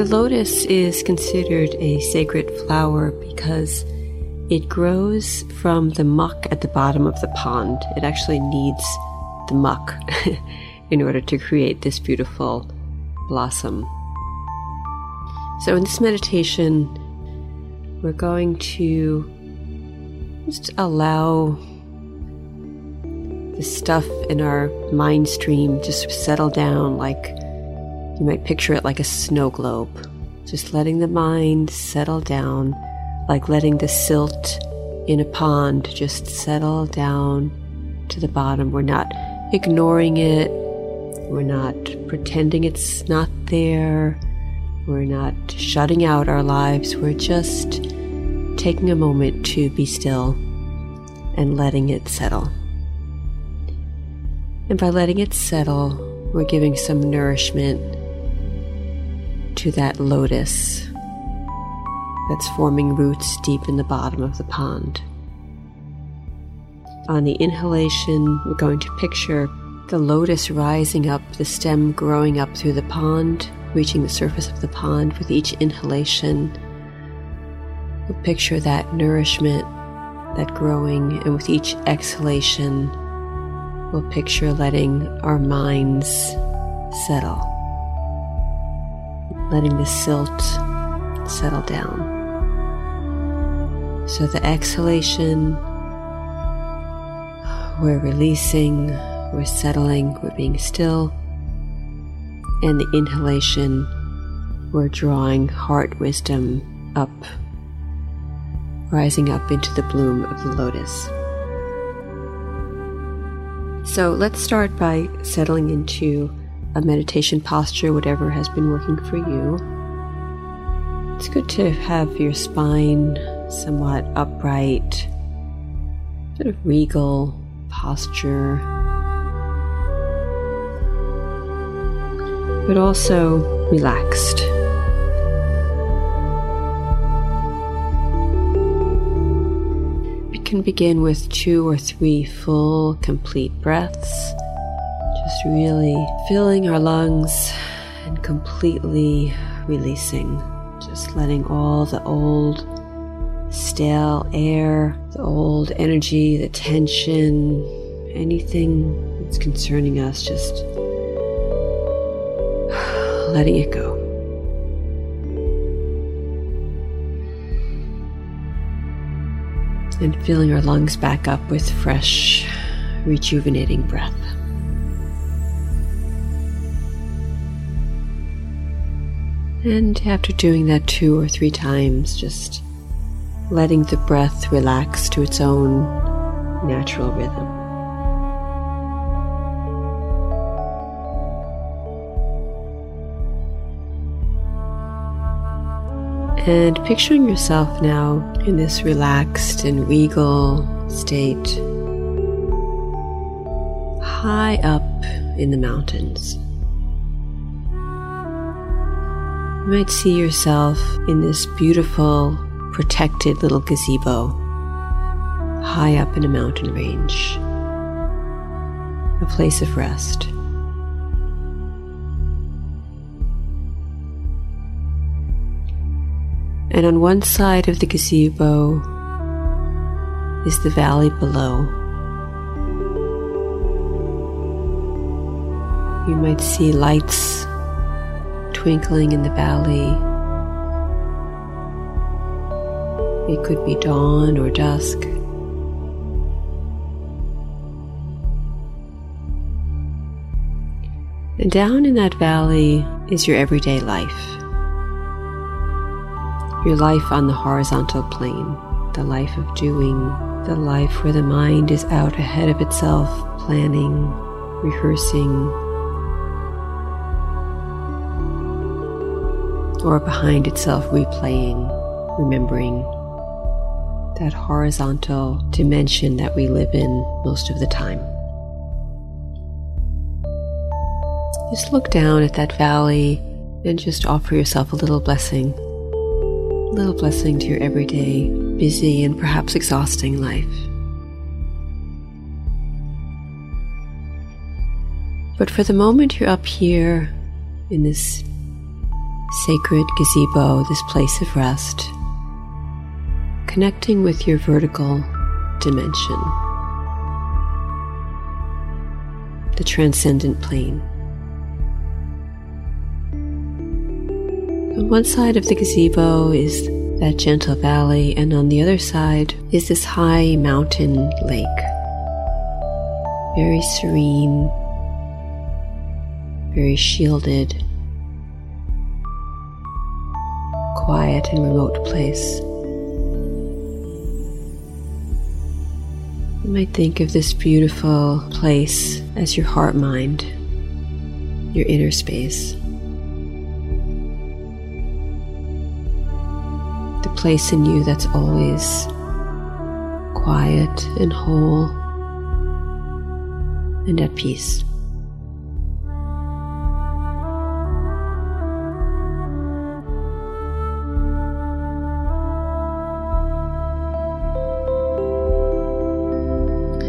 The lotus is considered a sacred flower because it grows from the muck at the bottom of the pond. It actually needs the muck in order to create this beautiful blossom. So, in this meditation, we're going to just allow the stuff in our mind stream just settle down like you might picture it like a snow globe. Just letting the mind settle down like letting the silt in a pond just settle down to the bottom. We're not ignoring it, we're not pretending it's not there, we're not shutting out our lives, we're just taking a moment to be still and letting it settle. And by letting it settle, we're giving some nourishment to that lotus that's forming roots deep in the bottom of the pond. On the inhalation, we're going to picture the lotus rising up, the stem growing up through the pond, reaching the surface of the pond with each inhalation. We'll picture that nourishment, that growing, and with each exhalation, we'll picture letting our minds settle, letting the silt settle down. So the exhalation, we're releasing, we're settling, we're being still. And the inhalation, we're drawing heart wisdom up, rising up into the bloom of the lotus. So let's start by settling into a meditation posture, whatever has been working for you. It's good to have your spine somewhat upright, sort of regal posture, but also relaxed. We can begin with two or three full, complete breaths, just really filling our lungs and completely releasing, just letting all the old stale air, the old energy, the tension, anything that's concerning us, just letting it go. And filling our lungs back up with fresh, rejuvenating breath. And after doing that two or three times, just letting the breath relax to its own natural rhythm. And picturing yourself now in this relaxed and regal state, high up in the mountains. Might see yourself in this beautiful protected little gazebo high up in a mountain range, a place of rest. And on one side of the gazebo is the valley below. You might see lights twinkling in the valley It could be dawn or dusk. And down in that valley is your everyday life. Your life on the horizontal plane, the life of doing, the life where the mind is out ahead of itself, planning, rehearsing, or behind itself, replaying, remembering that horizontal dimension that we live in most of the time. Just look down at that valley and just offer yourself a little blessing. A little blessing to your everyday, busy, and perhaps exhausting life. But for the moment you're up here in this sacred gazebo, this place of rest, connecting with your vertical dimension, the transcendent plane. On one side of the gazebo is that gentle valley, and on the other side is this high mountain lake. Very serene, very shielded, quiet and remote place. You might think of this beautiful place as your heart mind, your inner space. The place in you that's always quiet and whole and at peace.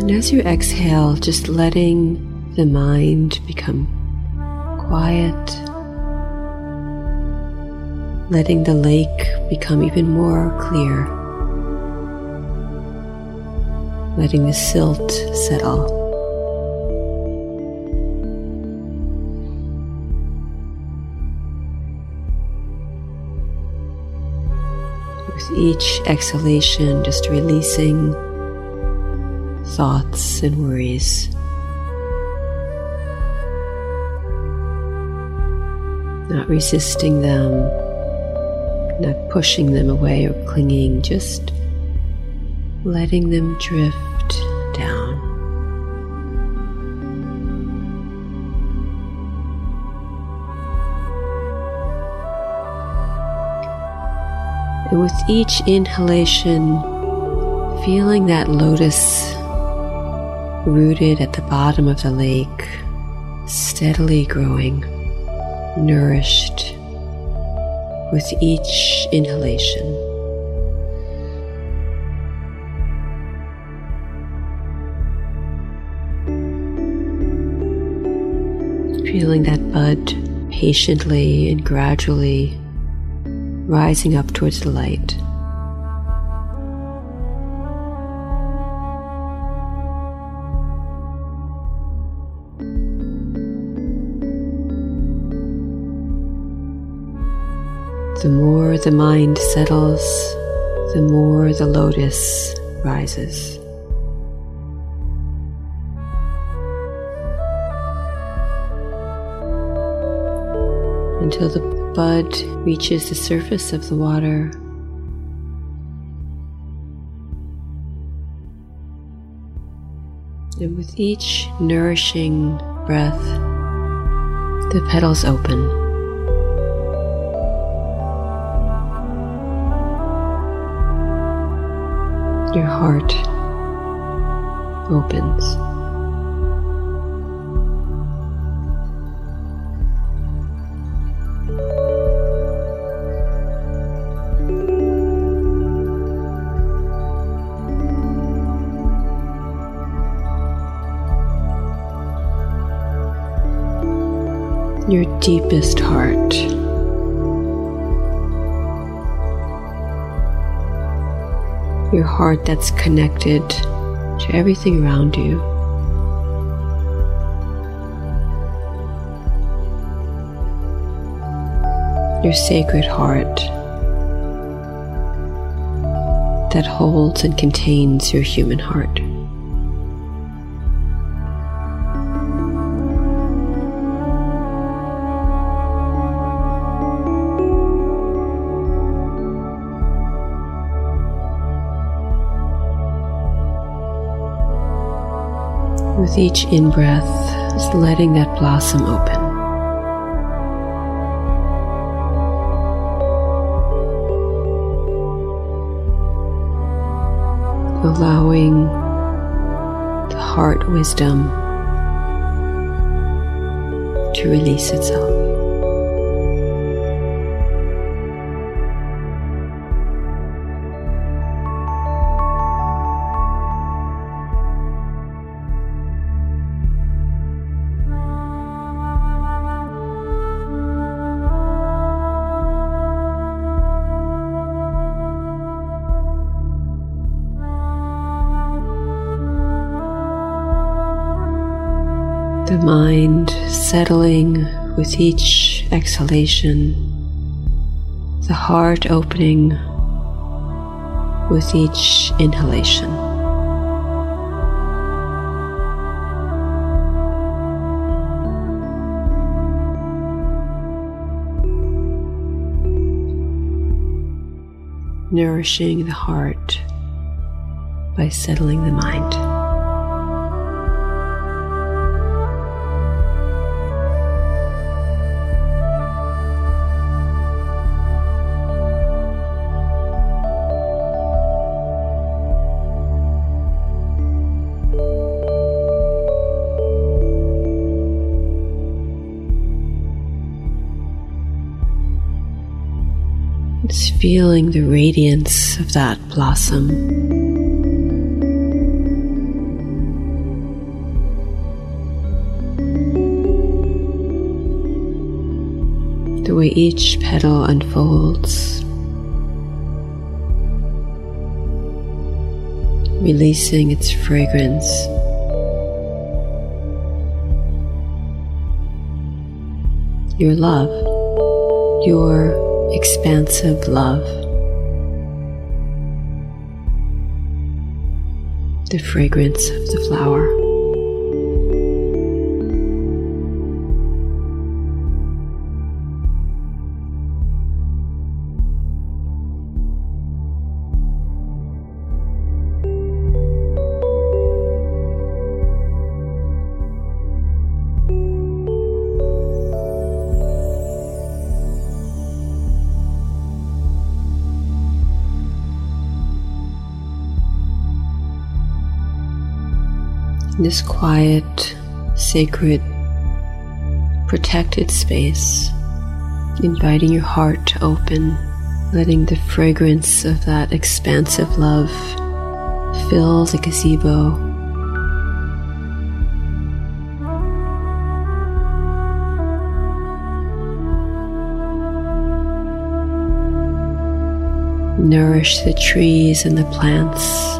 And as you exhale, just letting the mind become quiet, letting the lake become even more clear, letting the silt settle. With each exhalation, just releasing thoughts and worries. Not resisting them, not pushing them away or clinging, just letting them drift down. And with each inhalation, feeling that lotus rooted at the bottom of the lake, steadily growing, nourished with each inhalation. Feeling that bud patiently and gradually rising up towards the light. The more the mind settles, the more the lotus rises. Until the bud reaches the surface of the water. And with each nourishing breath, the petals open. Your heart opens. Your deepest heart. Your heart that's connected to everything around you. Your sacred heart that holds and contains your human heart. With each in breath, just letting that blossom open. Allowing the heart wisdom to release itself. Mind settling with each exhalation, the heart opening with each inhalation. Nourishing the heart by settling the mind. Feeling the radiance of that blossom. The way each petal unfolds, releasing its fragrance. Your love, your expansive love. The fragrance of the flower. This quiet, sacred, protected space, inviting your heart to open, letting the fragrance of that expansive love fill the gazebo. Nourish the trees and the plants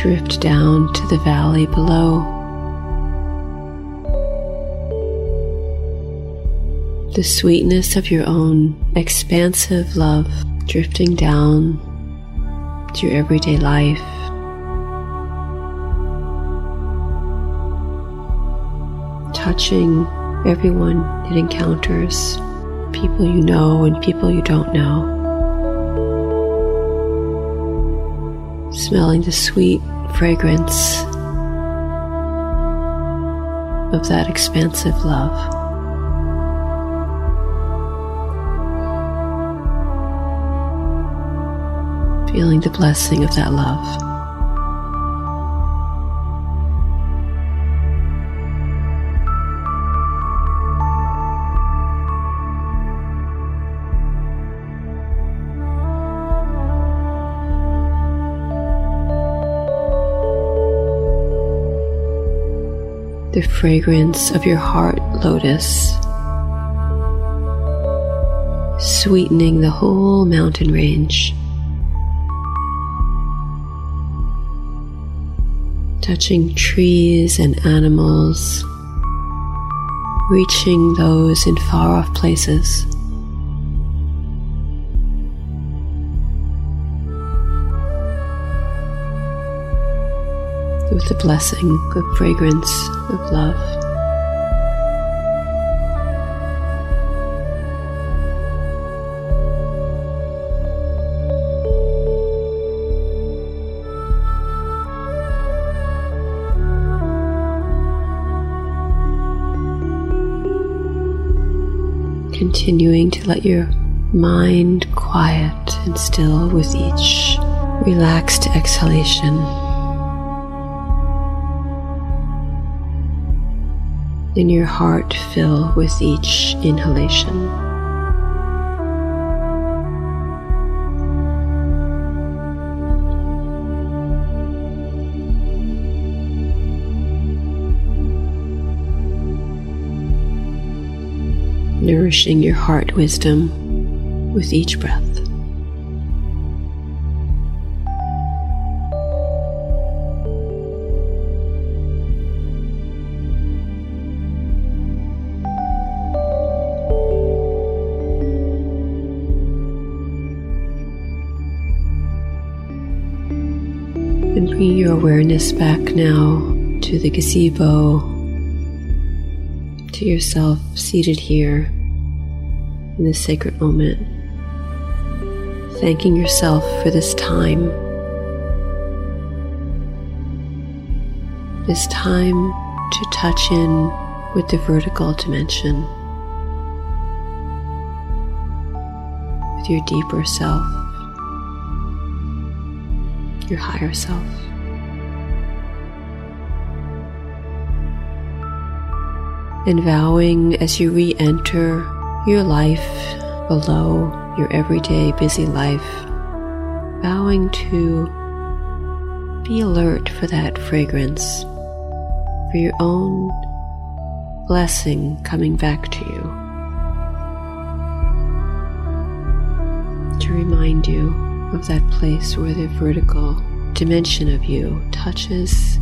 drift down to the valley below. The sweetness of your own expansive love drifting down to your everyday life. Touching everyone it encounters, people you know and people you don't know. Smelling the sweet fragrance of that expansive love. Feeling the blessing of that love. The fragrance of your heart lotus, sweetening the whole mountain range. Touching trees and animals, reaching those in far off places. With the blessing of fragrance of love. Continuing to let your mind quiet and still with each relaxed exhalation. And your heart fill with each inhalation. Nourishing your heart wisdom with each breath. Awareness back now to the gazebo, to yourself seated here in this sacred moment, thanking yourself for this time. This time to touch in with the vertical dimension, with your deeper self your higher self. And vowing as you re enter your life below your everyday busy life, vowing to be alert for that fragrance, for your own blessing coming back to you. To remind you of that place where the vertical dimension of you touches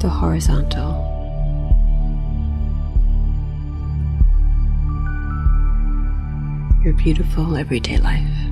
the horizontal. Your beautiful everyday life.